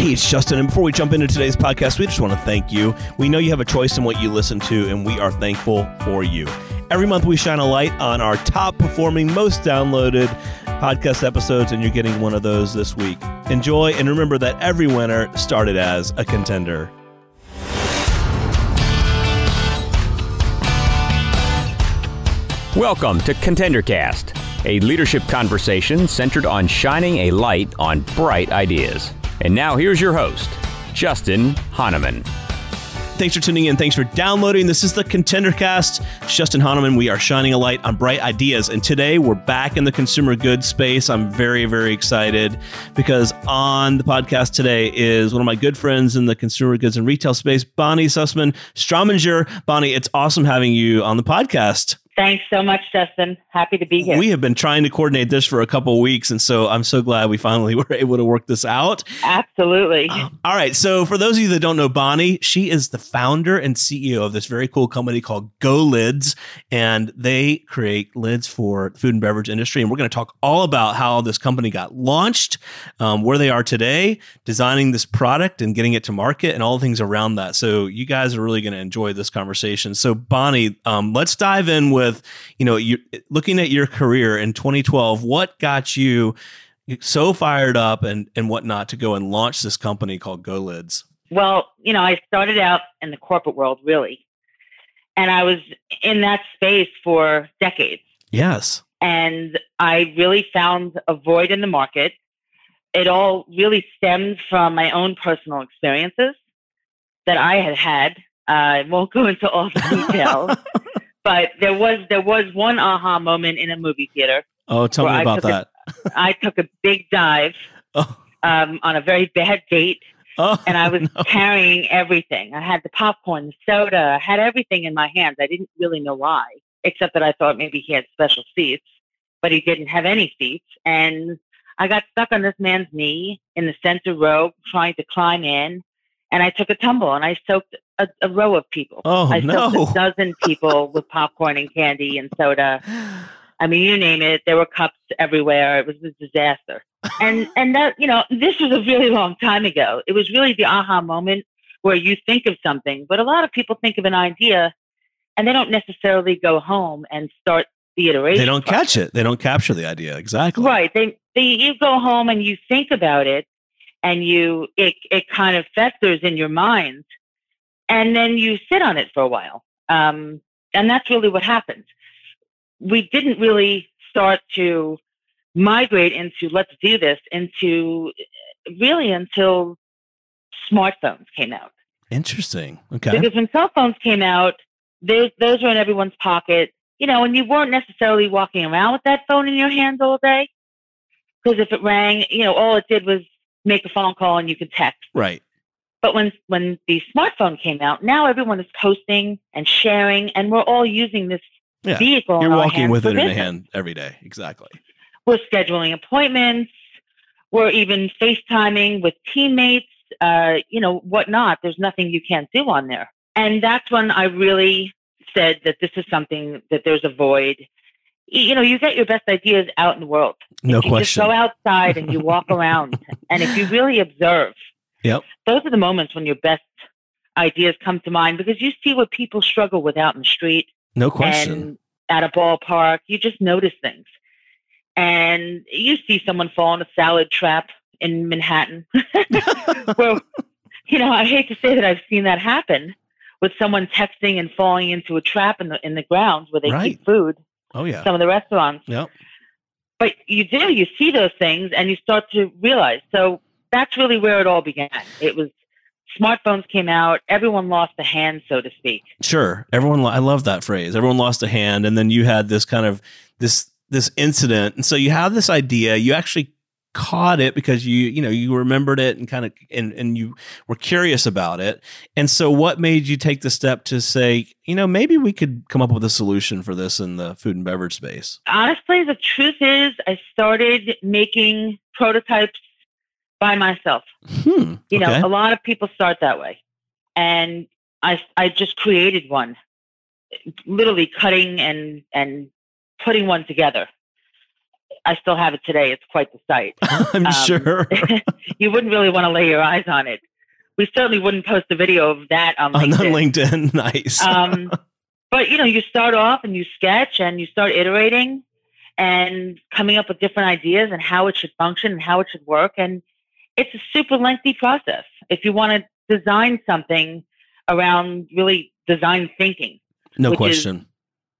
Hey, it's Justin. And before we jump into today's podcast, we just want to thank you. We know you have a choice in what you listen to, and we are thankful for you. Every month, we shine a light on our top performing, most downloaded podcast episodes, and you're getting one of those this week. Enjoy, and remember that every winner started as a contender. Welcome to ContenderCast, a leadership conversation centered on shining a light on bright ideas. And now here's your host, Justin Hahnemann. Thanks for tuning in. Thanks for downloading. This is the ContenderCast. It's Justin Hahnemann. We are shining a light on bright ideas. And today we're back in the consumer goods space. I'm very, very excited because on the podcast today is one of my good friends in the consumer goods and retail space, Bonnie Sussman Strominger. Bonnie, it's awesome having you on the podcast. Thanks so much, Justin. Happy to be here. We have been trying to coordinate this for a couple of weeks, and so I'm so glad we finally were able to work this out. Absolutely. Uh, all right. So, for those of you that don't know Bonnie, she is the founder and CEO of this very cool company called Go Lids, and they create lids for the food and beverage industry. And we're going to talk all about how this company got launched, um, where they are today, designing this product and getting it to market, and all the things around that. So, you guys are really going to enjoy this conversation. So, Bonnie, um, let's dive in with with, you know, you looking at your career in 2012, what got you so fired up and and whatnot to go and launch this company called Go Lids? Well, you know, I started out in the corporate world really, and I was in that space for decades. Yes. And I really found a void in the market. It all really stemmed from my own personal experiences that I had had. I won't go into all the details, but there was there was one aha moment in a movie theater. Oh, tell me about that. A, I took a big dive oh. um, on a very bad date. Oh, and I was no. carrying everything. I had the popcorn, the soda, I had everything in my hands. I didn't really know why, except that I thought maybe he had special seats, but he didn't have any seats. And I got stuck on this man's knee in the center row trying to climb in and I took a tumble and I soaked a, a row of people. Oh I no! soaked a dozen people with popcorn and candy and soda. I mean, you name it. There were cups everywhere. It was a disaster. And and that you know, this was a really long time ago. It was really the aha moment where you think of something, but a lot of people think of an idea, and they don't necessarily go home and start the iteration. They don't process. catch it. They don't capture the idea exactly. Right. They, they you go home and you think about it, and you it it kind of festers in your mind, and then you sit on it for a while. Um, and that's really what happened. We didn't really start to migrate into let's do this into really until smartphones came out. Interesting. Okay. Because when cell phones came out, those those were in everyone's pocket, you know, and you weren't necessarily walking around with that phone in your hands all day. Because if it rang, you know, all it did was make a phone call and you could text. Right. But when when the smartphone came out, now everyone is posting and sharing, and we're all using this yeah. vehicle. You're walking with it in a hand every day. Exactly. We're scheduling appointments. We're even FaceTiming with teammates. Uh, you know, whatnot. There's nothing you can't do on there. And that's when I really said that this is something that there's a void you know, you get your best ideas out in the world. No if you question. Just go outside and you walk around, and if you really observe, yep, those are the moments when your best ideas come to mind because you see what people struggle with out in the street. No question. at a ballpark, you just notice things, and you see someone fall in a salad trap in Manhattan. well, you know, I hate to say that I've seen that happen with someone texting and falling into a trap in the in the grounds where they right. keep food Oh yeah. Some of the restaurants. Yep. But you do, you see those things and you start to realize. So that's really where it all began. It was smartphones came out, everyone lost a hand, so to speak. Sure. Everyone I love that phrase. Everyone lost a hand and then you had this kind of this this incident. And so you have this idea, you actually caught it because you you know you remembered it and kind of and and you were curious about it. And so what made you take the step to say you know maybe we could come up with a solution for this in the food and beverage space? Honestly the truth is i started making prototypes by myself. Hmm, you know okay. a lot of people start that way. And i i just created one literally cutting and and putting one together I still have it today. It's quite the sight. I'm um, sure. you wouldn't really want to lay your eyes on it. We certainly wouldn't post a video of that on LinkedIn. On LinkedIn, nice. um, but you know, you start off and you sketch and you start iterating and coming up with different ideas and how it should function and how it should work. And it's a super lengthy process. If you want to design something around really design thinking, no question,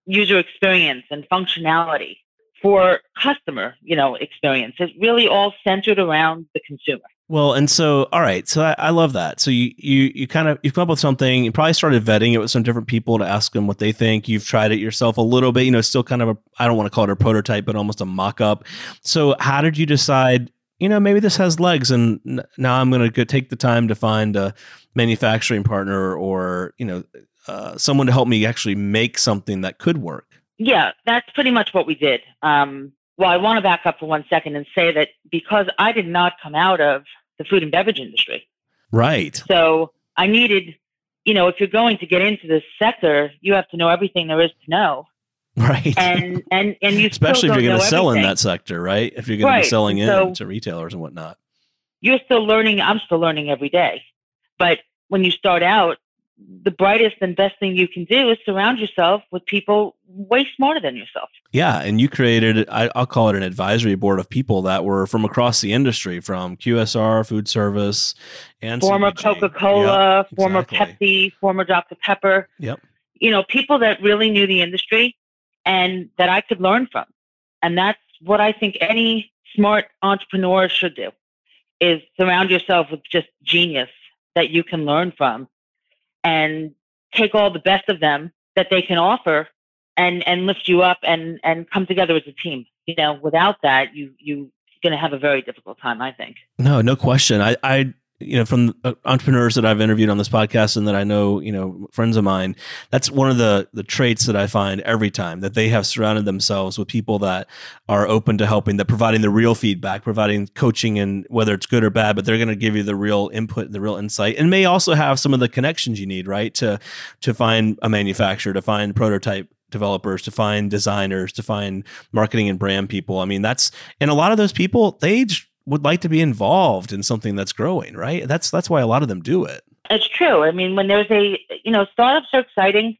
user experience and functionality for customer, you know, experience. It's really all centered around the consumer. Well, and so all right, so I, I, love that. So you you you kind of you've come up with something. You probably started vetting it with some different people to ask them what they think. You've tried it yourself a little bit. You know, still kind of a I don't want to call it a prototype, but almost a mock up. So how did you decide? You know, maybe this has legs, and now I'm going to go take the time to find a manufacturing partner or you know uh, someone to help me actually make something that could work. Yeah, that's pretty much what we did. Um, well, I want to back up for one second and say that because I did not come out of the food and beverage industry. Right. So I needed, you know, if you're going to get into this sector, you have to know everything there is to know. Right. And and and you especially if you're going to sell everything. in that sector, right? If you're going right. to be selling in so to retailers and whatnot. You're still learning. I'm still learning every day. But when you start out, the brightest and best thing you can do is surround yourself with people way smarter than yourself. Yeah, and you created I, will call it an advisory board of people that were from across the industry, from QSR, food service, and former Coca Cola, yep, former Pepsi, former Dr Pepper. Yep. You know, people that really knew the industry and that I could learn from, and that's what I think any smart entrepreneur should do: is surround yourself with just genius that you can learn from and take all the best of them that they can offer and and lift you up and and come together as a team. You know without that you you going to have a very difficult time i think. No no question. I i you know from uh, entrepreneurs that I've interviewed on this podcast and that I know you know friends of mine that's one of the the traits that I find every time that they have surrounded themselves with people that are open to helping that providing the real feedback providing coaching and whether it's good or bad but they're going to give you the real input the real insight and may also have some of the connections you need right? To to find a manufacturer to find prototype developers to find designers to find marketing and brand people. I mean that's and a lot of those people they would like to be involved in something that's growing, right? That's that's why a lot of them do it. It's true. I mean, when there's a you know, startups are exciting.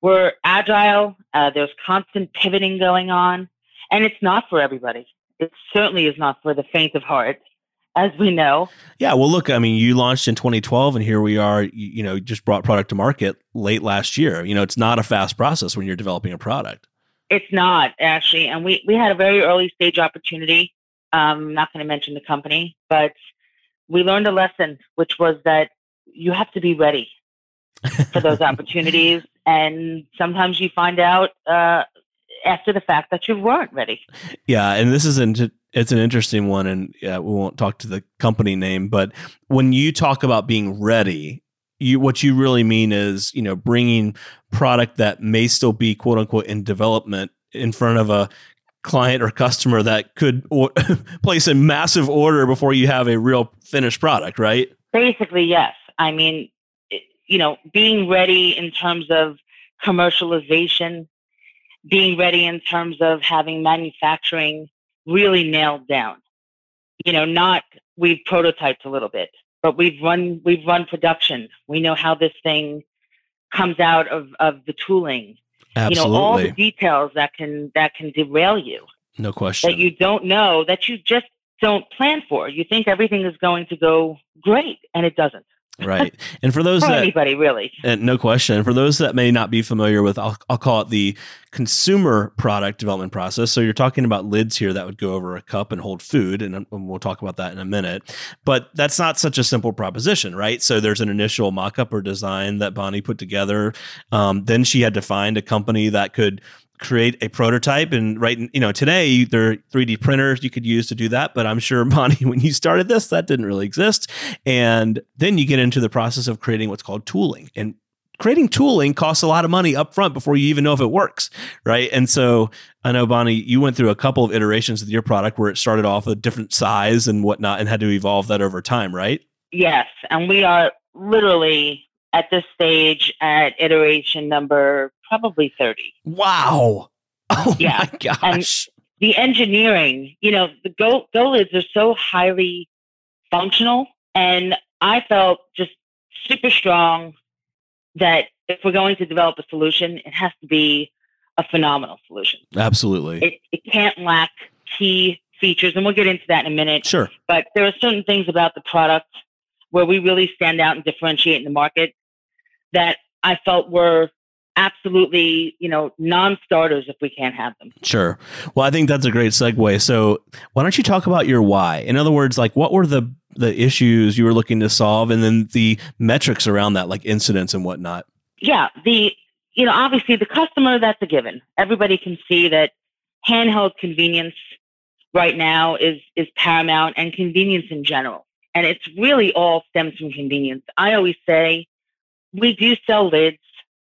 We're agile. Uh, there's constant pivoting going on, and it's not for everybody. It certainly is not for the faint of heart, as we know. Yeah. Well, look. I mean, you launched in 2012, and here we are. You, you know, just brought product to market late last year. You know, it's not a fast process when you're developing a product. It's not actually, and we we had a very early stage opportunity I'm not going to mention the company, but we learned a lesson, which was that you have to be ready for those opportunities. And sometimes you find out uh, after the fact that you weren't ready. Yeah, and this is an it's an interesting one, and yeah, we won't talk to the company name, but when you talk about being ready, you what you really mean is you know bringing product that may still be quote unquote in development in front of a client or customer that could or- place a massive order before you have a real finished product, right? Basically, yes. I mean, you know, being ready in terms of commercialization, being ready in terms of having manufacturing really nailed down. You know, not we've prototyped a little bit, but we've run we've run production. We know how this thing comes out of, of the tooling Absolutely. You know, all the details that can that can derail you. No question. That you don't know, that you just don't plan for. You think everything is going to go great, and it doesn't right. And for those for that anybody really. And no question. For those that may not be familiar with I'll, I'll call it the consumer product development process. So you're talking about lids here that would go over a cup and hold food and, and we'll talk about that in a minute. But that's not such a simple proposition right? So there's an initial mock-up or design that bonnie put together. Um, then she had to find a company that could create a prototype and right you know today there are 3d printers you could use to do that but i'm sure bonnie when you started this that didn't really exist. And then you get into the process of creating what's called tooling. And creating tooling costs a lot of money up front before you even know if it works right? And so i know bonnie you went through a couple of iterations with your product where it started off a different size and whatnot and had to evolve that over time right? Yes and we are literally at this stage at iteration number probably 30. Wow. Oh yeah. my gosh. the engineering, you know, the Go, Go lids are so highly functional. And I felt just super strong that if we're going to develop a solution, it has to be a phenomenal solution. Absolutely. It, it can't lack key features, and we'll get into that in a minute. Sure. But there are certain things about the product where we really stand out and differentiate in the market that I felt were absolutely, you know, non-starters if we can't have them. Sure. Well, I think that's a great segue. So, why don't you talk about your why? In other words, like what were the the issues you were looking to solve, and then the metrics around that, like incidents and whatnot. Yeah, the you know obviously the customer that's a given. Everybody can see that handheld convenience right now is is paramount, and convenience in general. And it's really all stems from convenience. I always say we do sell lids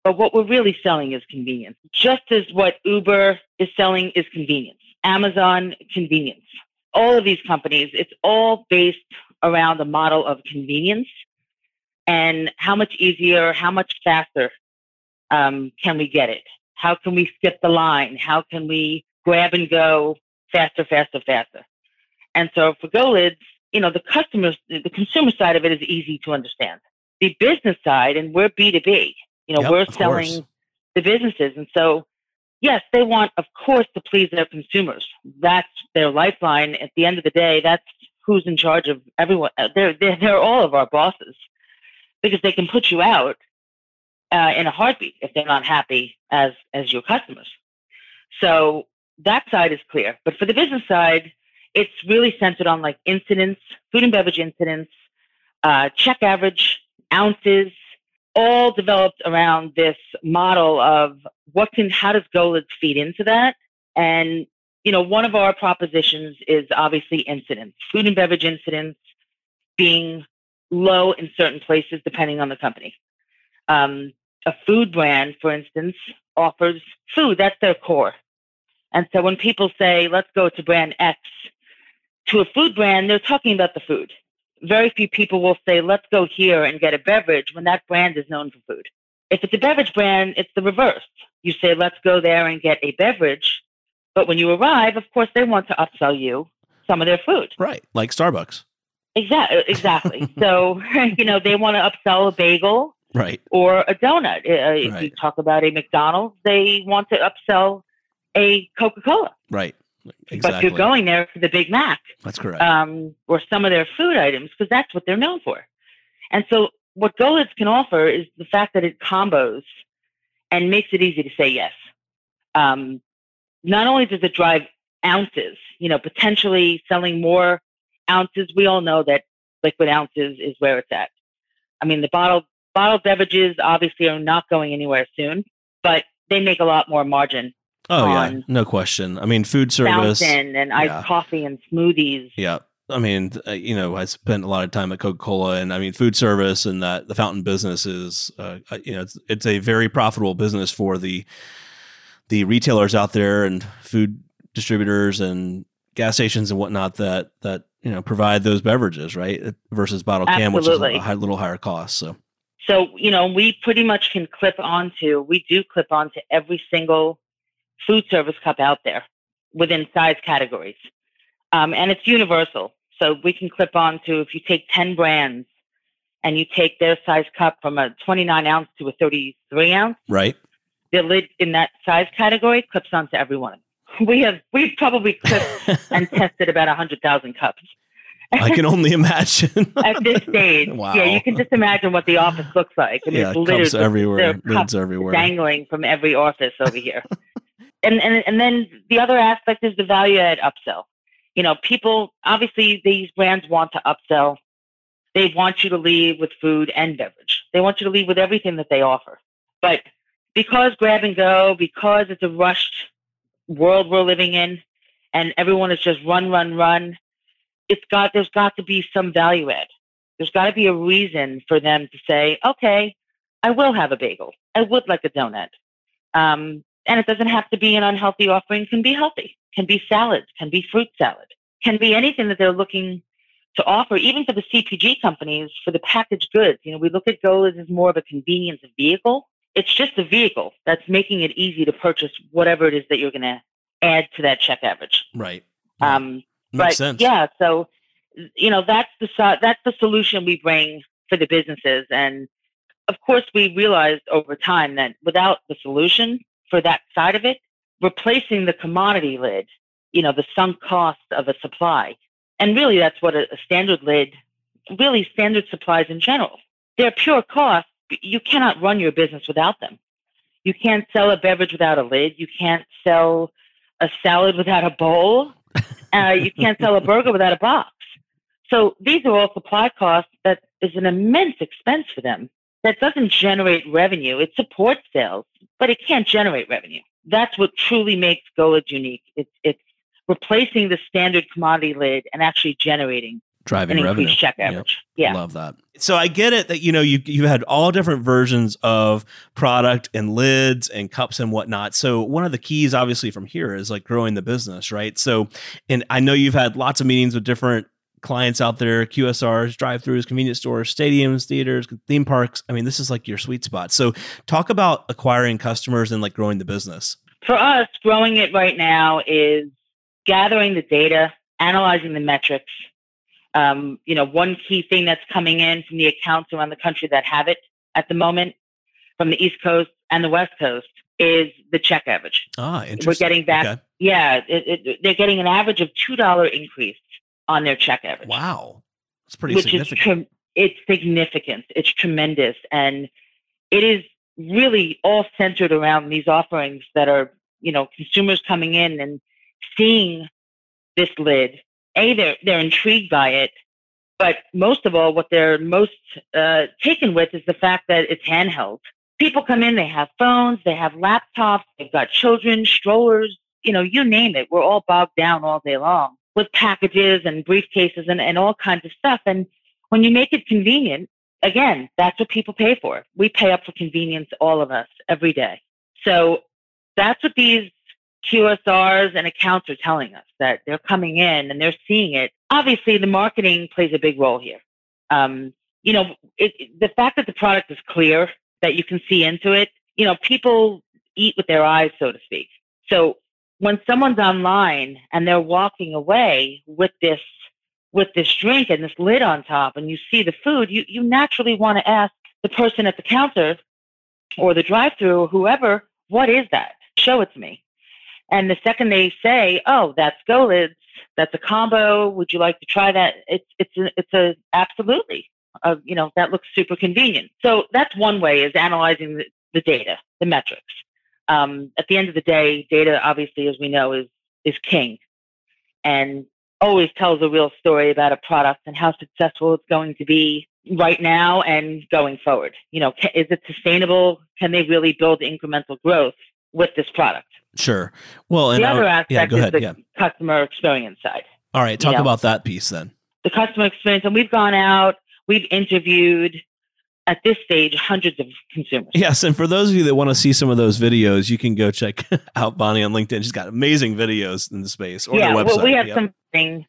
but what we're really selling is convenience. Just as what Uber is selling is convenience, Amazon, convenience. All of these companies, it's all based around the model of convenience and how much easier, how much faster um, can we get it? How can we skip the line? How can we grab and go faster, faster, faster? And so for GoLids, you know, the customers, the consumer side of it is easy to understand. The business side, and we're B2B, you know, yep, we're selling course. the businesses. And so, yes, they want, of course, to please their consumers. That's their lifeline. At the end of the day, that's who's in charge of everyone. Uh, they're, they're, they're all of our bosses because they can put you out uh, in a heartbeat if they're not happy as, as your customers. So that side is clear. But for the business side, it's really centered on like incidents, food and beverage incidents, uh, check average, ounces, all developed around this model of what can, how does GoLids feed into that? And, you know, one of our propositions is obviously incidents, food and beverage incidents being low in certain places depending on the company. Um, a food brand, for instance, offers food, that's their core. And so when people say, let's go to brand X, to a food brand, they're talking about the food very few people will say, let's go here and get a beverage when that brand is known for food. If it's a beverage brand, it's the reverse. You say, let's go there and get a beverage. But when you arrive, of course, they want to upsell you some of their food. Right. Like Starbucks. Exactly. Exactly. so, you know, they want to upsell a bagel. Right. Or a donut. Uh, if Right. you talk about a McDonald's, they want to upsell a Coca Cola. Right. Exactly. But you're going there for the Big Mac. That's correct. um, or some of their food items because that's what they're known for. And so, what GoLids can offer is the fact that it combos and makes it easy to say yes. Um, not only does it drive ounces, you know, potentially selling more ounces. We all know that liquid ounces is where it's at. I mean, the bottled bottled beverages obviously are not going anywhere soon, but they make a lot more margin. Oh yeah, no question. I mean, food service. And iced yeah. coffee and smoothies. Yeah. I mean, uh, you know, I spent a lot of time at Coca Cola, and I mean, food service and that the fountain business is, uh, uh, you know, it's, it's a very profitable business for the the retailers out there and food distributors and gas stations and whatnot that that you know provide those beverages, right? Versus bottle can, which is a high, little higher cost. So So, you know, we pretty much can clip onto, we do clip onto every single food service cup out there within size categories. Um, and it's universal. So we can clip on to if you take 10 brands and you take their size cup from a 29 ounce to a 33 ounce, right, the lid in that size category clips onto every one. We have, we've probably clipped and tested about 100,000 cups. I can only imagine At this stage, Wow. yeah, you can just imagine what the office looks like. I mean, yeah, it's littered cups everywhere, lids everywhere. dangling from every office over here. And, and and then the other aspect is the value add upsell. You know, people obviously these brands want to upsell. They want you to leave with food and beverage. They want you to leave with everything that they offer. But because grab and go, because it's a rushed world we're living in, and everyone is just run, run, run, it's got there's got to be some value add. There's got to be a reason for them to say, okay, I will have a bagel. I would like a donut. Um, and it doesn't have to be an unhealthy offering. it Can be healthy. Can be salads. Can be fruit salad. Can be anything that they're looking to offer. Even for the CPG companies, for the packaged goods, you know, we look at GoLids as more of a convenience vehicle. It's just a vehicle that's making it easy to purchase whatever it is that you're going to add to that check average. Right. Um, Makes but sense. yeah, so you know that's the that's the solution we bring for the businesses, and of course we realized over time that without the solution for that side of it, replacing the commodity lid, you know, the sunk cost of a supply, and really that's what a, a standard lid, really standard supplies in general, they're pure cost. You cannot run your business without them. You can't sell a beverage without a lid. You can't sell a salad without a bowl. Uh, you can't sell a burger without a box. So these are all supply costs that is an immense expense for them. That doesn't generate revenue. It supports sales, but it can't generate revenue. That's what truly makes GoLid unique. It's it's replacing the standard commodity lid and actually generating driving an revenue. increased check Yep. average. Yeah. Love that. So I get it that you know you you had all different versions of product and lids and cups and whatnot. So one of the keys, obviously, from here is like growing the business, right? So, and I know you've had lots of meetings with different clients out there, QSRs, drive-throughs, convenience stores, stadiums, theaters, theme parks. I mean, this is like your sweet spot. So talk about acquiring customers and like growing the business. For us, growing it right now is gathering the data, analyzing the metrics. Um, you know, one key thing that's coming in from the accounts around the country that have it at the moment, from the East Coast and the West Coast, is the check average. Ah, interesting. We're getting back. Okay. Yeah, it, it, they're getting an average of two dollar increase on their check average. Wow, it's pretty which significant. is trem- it's significant. It's tremendous, and it is really all centered around these offerings that are you know consumers coming in and seeing this lid. A, they're they're intrigued by it, but most of all, what they're most uh, taken with is the fact that it's handheld. People come in, they have phones, they have laptops, they've got children, strollers, you know, you name it. We're all bogged down all day long with packages and briefcases and, and all kinds of stuff. And when you make it convenient, again, that's what people pay for. We pay up for convenience, all of us, every day. So that's what these QSRs and accounts are telling us that they're coming in and they're seeing it. Obviously, the marketing plays a big role here. Um, you know, it, it- the fact that the product is clear, that you can see into it, you know, people eat with their eyes, so to speak. So when someone's online and they're walking away with this with this drink and this lid on top and you see the food, you, you naturally want to ask the person at the counter or the drive through or whoever, what is that? Show it to me. And the second they say, "Oh, that's GoLids. That's a combo. Would you like to try that?" It's it's a, it's a absolutely. Uh, you know that looks super convenient. So that's one way is analyzing the, the data, the metrics. Um, at the end of the day, data obviously, as we know, is is king, and always tells a real story about a product and how successful it's going to be right now and going forward. You know, is it sustainable? Can they really build incremental growth with this product? Sure. Well, and the other yeah, aspect go is ahead. the Yeah. customer experience side. All right. Talk know. about that piece then. The customer experience, and we've gone out, we've interviewed at this stage hundreds of consumers. Yes, and for those of you that want to see some of those videos, you can go check out Bonnie on LinkedIn. She's got amazing videos in the space or yeah, well, we have Yep. some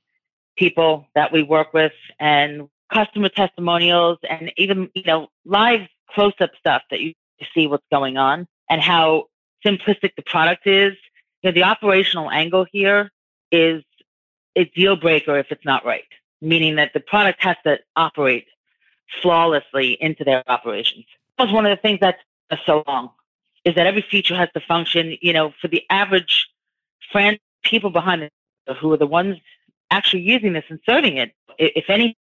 people that we work with and customer testimonials and even you know live close up stuff that you see what's going on and how simplistic the product is. You know, the operational angle here is a deal breaker if it's not right, meaning that the product has to operate flawlessly into their operations. That was one of the things that's so long is that every feature has to function. You know, for the average friend, people behind it who are the ones actually using this and serving it, if anything,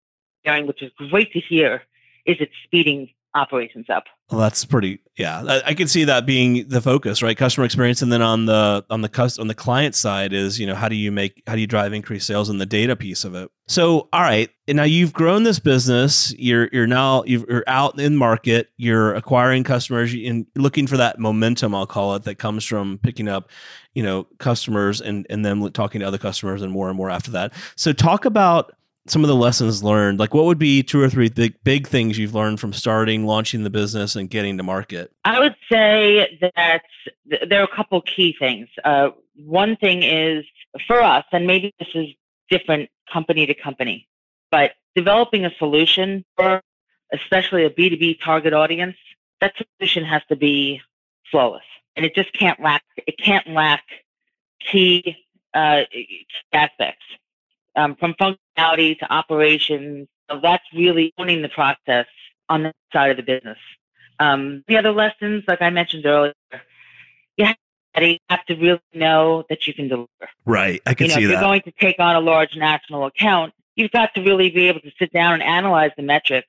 which is great to hear, is it speeding operations up. Well, that's pretty. Yeah, I, I can see that being the focus, right? Customer experience, and then on the on the cus- on the client side is you know how do you make how do you drive increased sales and the data piece of it. So, all right, and now you've grown this business. You're you're now you're out in market. You're acquiring customers and looking for that momentum. I'll call it that comes from picking up, you know, customers and and then talking to other customers and more and more after that. So, talk about some of the lessons learned like what would be two or three big, big things you've learned from starting launching the business and getting to market I would say that th- there are a couple key things. Uh, one thing is for us, and maybe this is different company to company, but developing a solution for especially a B2B target audience, that solution has to be flawless. And it just can't lack, it can't lack key, uh, aspects um, from functionality to operations. So that's really owning the process on that side of the business. Um, the other lessons, like I mentioned earlier, you have to really know that you can deliver. Right, I can you know, see if that. You're going to take on a large national account. You've got to really be able to sit down and analyze the metrics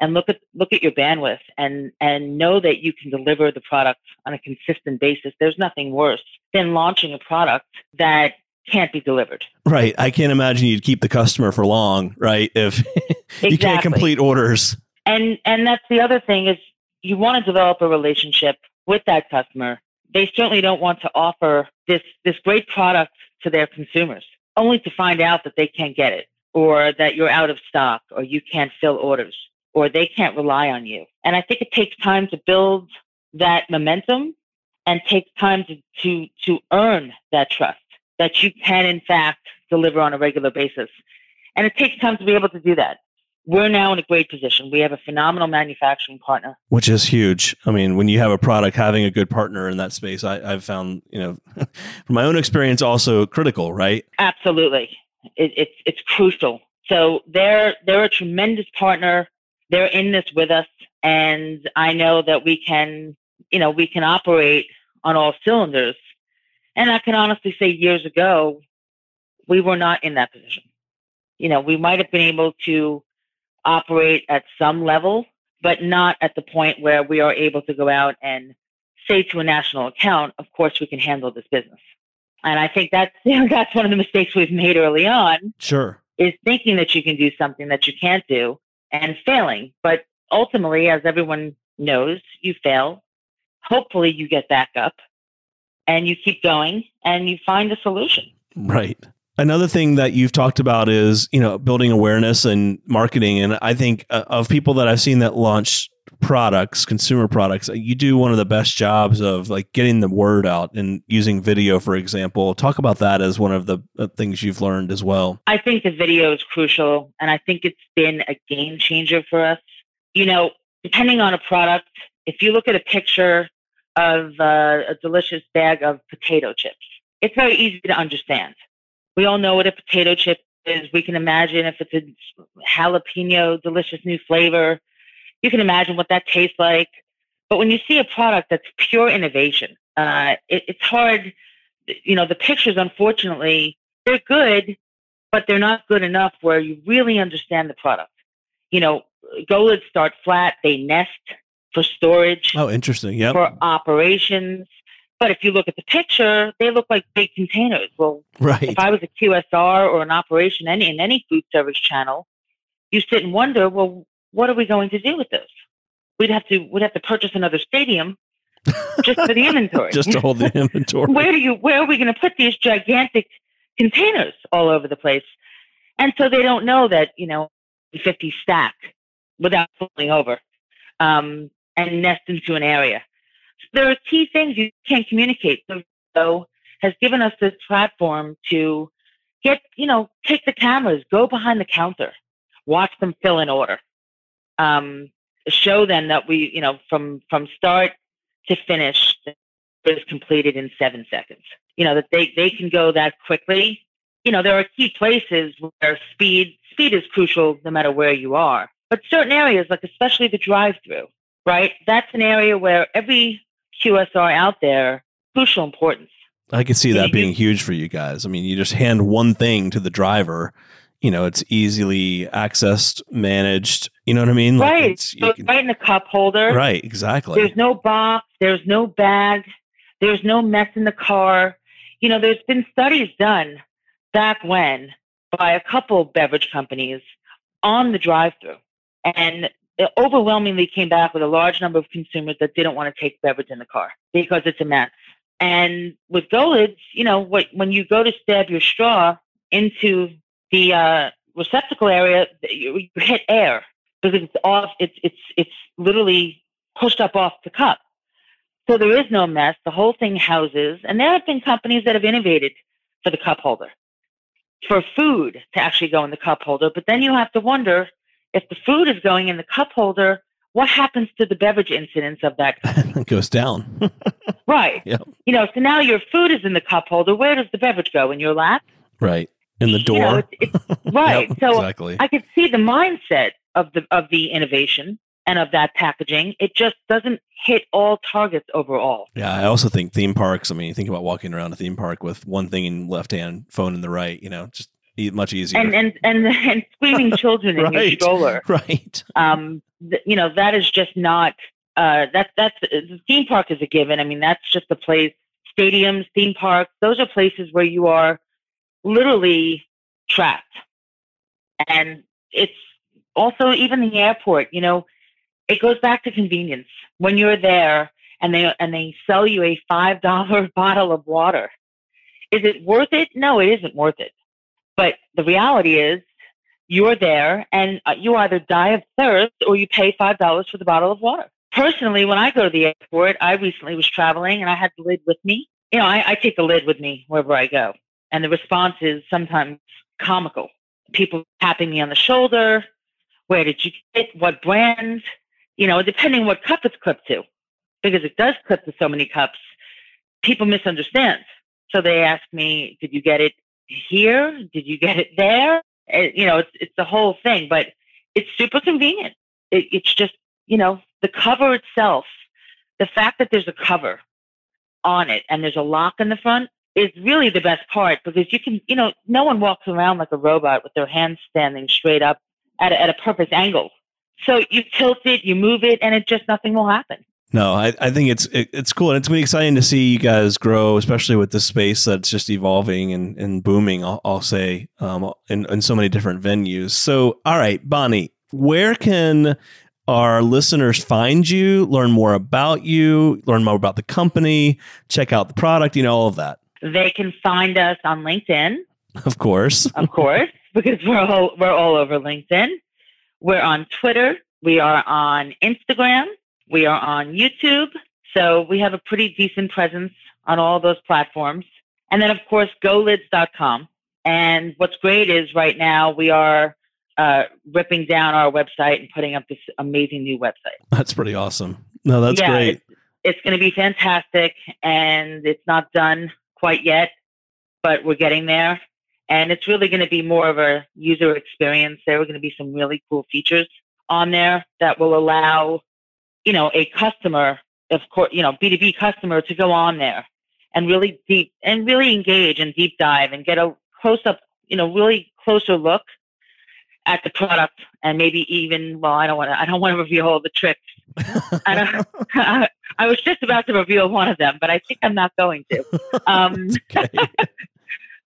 and look at look at your bandwidth and and know that you can deliver the product on a consistent basis. There's nothing worse than launching a product that can't be delivered. Right. I can't imagine you'd keep the customer for long, right? If exactly. you can't complete orders. And and that's the other thing is you want to develop a relationship with that customer. They certainly don't want to offer this this great product to their consumers only to find out that they can't get it or that you're out of stock or you can't fill orders or they can't rely on you. And I think it takes time to build that momentum and takes time to to to earn that trust that you can in fact deliver on a regular basis. And it takes time to be able to do that we're now in a great position. We have a phenomenal manufacturing partner, which is huge. I mean, when you have a product, having a good partner in that space, I, have found, you know, from my own experience, also critical, right? Absolutely, it, it's it's crucial. So they're they're a tremendous partner. They're in this with us, and I know that we can, you know, we can operate on all cylinders. And I can honestly say, years ago, we were not in that position. You know, we might have been able to operate at some level, but not at the point where we are able to go out and say to a national account, of course, we can handle this business. And I think that's that's one of the mistakes we've made early on. Sure. Is thinking that you can do something that you can't do and failing. But ultimately, as everyone knows, you fail. Hopefully you get back up and you keep going and you find a solution. Right. Another thing that you've talked about is, you know, building awareness and marketing. And I think uh, of people that I've seen that launch products, consumer products, you do one of the best jobs of like getting the word out and using video, for example. Talk about that as one of the uh, things you've learned as well. I think the video is crucial, and I think it's been a game changer for us. You know, depending on a product, if you look at a picture of uh, a delicious bag of potato chips, it's very easy to understand we all know what a potato chip is. We can imagine if it's a jalapeno, delicious new flavor. You can imagine what that tastes like. But when you see a product that's pure innovation, uh, it, it's hard. You know, the pictures, unfortunately, they're good, but they're not good enough where you really understand the product. You know, Golids start flat, they nest for storage. Oh, interesting. Yeah. For operations. But if you look at the picture, they look like big containers. Well, right. if I was a QSR or an operation any in any food service channel, you sit and wonder, well, what are we going to do with this? We'd have to we'd have to purchase another stadium just for the inventory. just to hold the inventory. where do you where are we going to put these gigantic containers all over the place? And so they don't know that, you know, 50 stack without falling over um, and nest into an area there are key things you can't communicate. So has given us this platform to get, you know, take the cameras, go behind the counter, watch them fill an order, um, show them that we, you know, from from start to finish is completed in seven seconds. You know that they they can go that quickly. You know there are key places where speed speed is crucial no matter where you are. But certain areas, like especially the drive-through, right? That's an area where every QSR out there, crucial importance. I can see that being huge for you guys. I mean, you just hand one thing to the driver. You know, it's easily accessed, managed. You know what I mean? Like right. So can, right in the cup holder. Right. Exactly. There's no box. There's no bag. There's no mess in the car. You know, there's been studies done back when by a couple beverage companies on the drive-through, and overwhelmingly came back with a large number of consumers that didn't want to take beverage in the car because it's a mess. And with Golids, you know, what, when you go to stab your straw into the uh, receptacle area, you, you hit air because it's off. It's it's it's literally pushed up off the cup. So there is no mess. The whole thing houses, and there have been companies that have innovated for the cup holder, for food to actually go in the cup holder. But then you have to wonder if the food is going in the cup holder, what happens to the beverage incidence of that? it goes down. Right. Yep. You know, so now your food is in the cup holder. Where does the beverage go? In your lap? Right. In the door. You know, it's, it's, right. yep, so exactly. I could see the mindset of the of the innovation and of that packaging. It just doesn't hit all targets overall. Yeah, I also think theme parks. I mean, you think about walking around a theme park with one thing in left hand, phone in the right. You know, just much easier. And and and, and screaming children right, in your stroller. Right. Um, th- you know that is just not. Uh, that that's the theme park is a given. I mean, that's just a place. Stadiums, theme parks, those are places where you are literally trapped. And it's also even the airport. You know, it goes back to convenience. When you're there and they and they sell you a five dollar bottle of water, is it worth it? No, it isn't worth it. But the reality is, you're there and uh, you either die of thirst or you pay $5 for the bottle of water. Personally, when I go to the airport, I recently was traveling and I had the lid with me. You know, I, I take the lid with me wherever I go. And the response is sometimes comical. People tapping me on the shoulder. Where did you get what brand? You know, depending what cup it's clipped to, because it does clip to so many cups, people misunderstand. So they ask me, did you get it here? Did you get it there? You know, it's it's the whole thing, but it's super convenient. It, it's just you know the cover itself, the fact that there's a cover on it and there's a lock in the front is really the best part because you can you know no one walks around like a robot with their hands standing straight up at a, at a perfect angle. So you tilt it, you move it, and it just nothing will happen. No, I, I think it's it, it's cool and it's been exciting to see you guys grow, especially with the space that's just evolving and, and booming. I'll, I'll say um, in in so many different venues. So, all right, Bonnie, where can our listeners find you, learn more about you, learn more about the company, check out the product, you know, all of that? They can find us on LinkedIn, of course, of course, because we're all, we're all over LinkedIn. We're on Twitter. We are on Instagram. We are on YouTube. So we have a pretty decent presence on all those platforms. And then, of course, golids.com. And what's great is right now we are uh, ripping down our website and putting up this amazing new website. That's pretty awesome. No, that's yeah, great. It's, it's going to be fantastic. And it's not done quite yet, but we're getting there. And it's really going to be more of a user experience. There are going to be some really cool features on there that will allow you know, a customer, of course, you know, B2B customer to go on there and really deep and really engage and deep dive and get a close up, you know, really closer look at the product and maybe even well, I don't want to I don't want to reveal all the tricks. I, I, I was just about to reveal one of them, but I think I'm not going to. Um,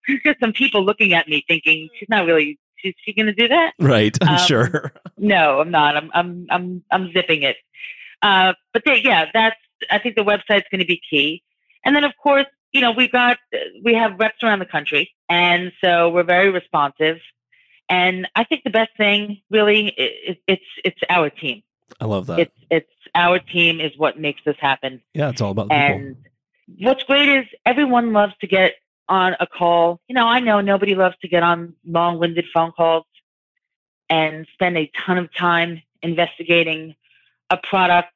because some people looking at me thinking she's not really is she going to do that? Right, I'm um, sure. No, I'm not. I'm I'm I'm I'm zipping it. Uh, but they, yeah, that's I think the website's going to be key. And then of course, you know, we've got we have reps around the country, and so we're very responsive. And I think the best thing really is it's it's our team. I love that. It's it's our team is what makes this happen. Yeah, it's all about and what's great is everyone loves to get on a call. You know, I know nobody loves to get on long-winded phone calls and spend a ton of time investigating a product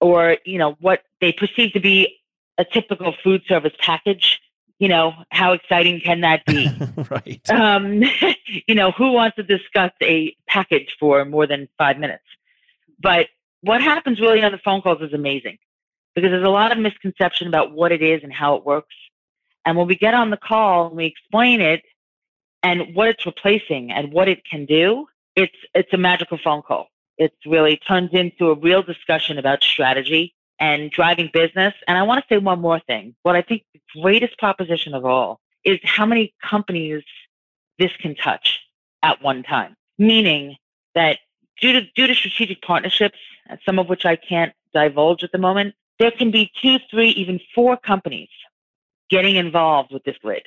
or you know what they perceive to be a typical food service package you know how exciting can that be? Right. Um, you know who wants to discuss a package for more than five minutes? But what happens really on the phone calls is amazing because there's a lot of misconception about what it is and how it works. And when we get on the call and we explain it and what it's replacing and what it can do it's it's a magical phone call it's really turns into a real discussion about strategy and driving business. And I want to say one more thing. What I think the greatest proposition of all is how many companies this can touch at one time. Meaning that due to due to strategic partnerships, some of which I can't divulge at the moment, there can be two, three, even four companies getting involved with this lid.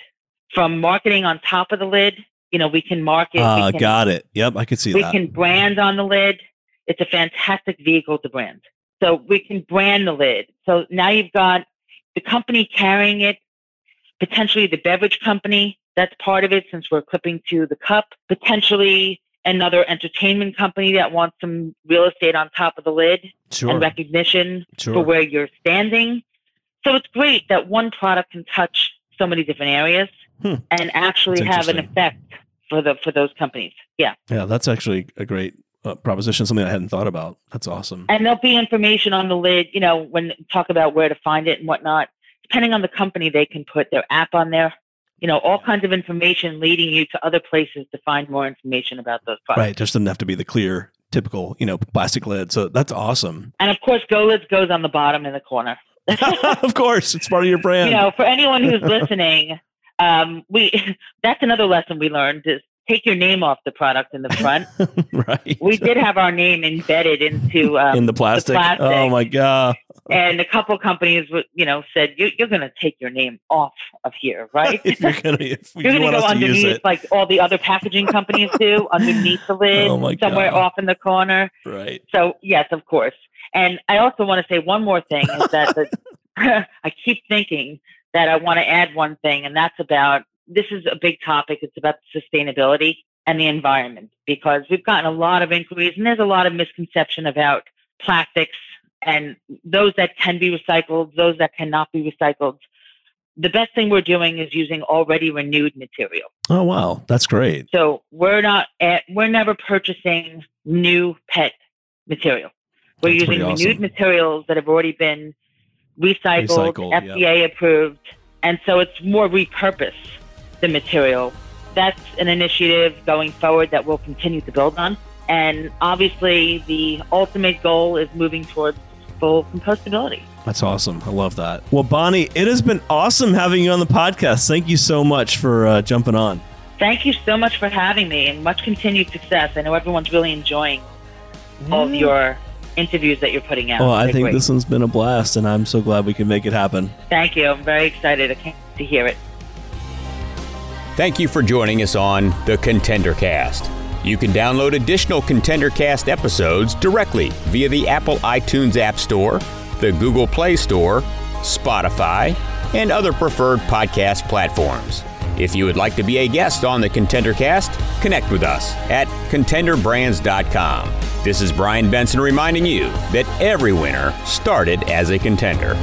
From marketing on top of the lid, you know, we can market. Uh, we can, got it. Yep, I can see we that. We can brand on the lid. It's a fantastic vehicle to brand. So we can brand the lid. So now you've got the company carrying it, potentially the beverage company that's part of it since we're clipping to the cup, potentially another entertainment company that wants some real estate on top of the lid sure. and recognition sure. for where you're standing. so it's great that one product can touch so many different areas hmm. and actually have an effect for the for those companies. Yeah. Yeah, that's actually a great uh, proposition, something I hadn't thought about. That's awesome. And there'll be information on the lid, you know, when talk about where to find it and whatnot. Depending on the company, they can put their app on there. You know, all kinds of information leading you to other places to find more information about those products. Right. Just doesn't have to be the clear, typical, you know, plastic lid. So that's awesome. And of course, Go Lids goes on the bottom in the corner. of course, it's part of your brand. You know, for anyone who's listening, um, we that's another lesson we learned is take your name off the product in the front. right. We did have our name embedded into um, in the plastic. the plastic. Oh my god! And a couple companies, you know, said you, are going to take your name off of here, right? if you're going to, go underneath, like all the other packaging companies do, underneath the lid, oh somewhere off in the corner. Right. So yes, of course. And I also want to say one more thing is that the, I keep thinking that I want to add one thing, and that's about this is a big topic. It's about sustainability and the environment because we've gotten a lot of inquiries and there's a lot of misconception about plastics and those that can be recycled, those that cannot be recycled. The best thing we're doing is using already renewed material. Oh wow, that's great. So we're not at, we're never purchasing new PET material. We're that's using renewed materials that have already been recycled, recycled FDA approved, and so it's more repurposed the material. That's an initiative going forward that we'll continue to build on. And obviously, the ultimate goal is moving towards full compostability. That's awesome. I love that. Well, Bonnie, it has been awesome having you on the podcast. Thank you so much for uh, jumping on. Thank you so much for having me and much continued success. I know everyone's really enjoying all of your interviews that you're putting out. Well, I think great. this one's been a blast, and I'm so glad we can make it happen. Thank you. I'm very excited to hear it. Thank you for joining us on the Contender Cast. You can download additional Contender Cast episodes directly via the Apple iTunes App Store, the Google Play Store, Spotify, and other preferred podcast platforms. If you would like to be a guest on the Contender Cast, connect with us at contenderbrands.com. This is Brian Benson reminding you that every winner started as a contender.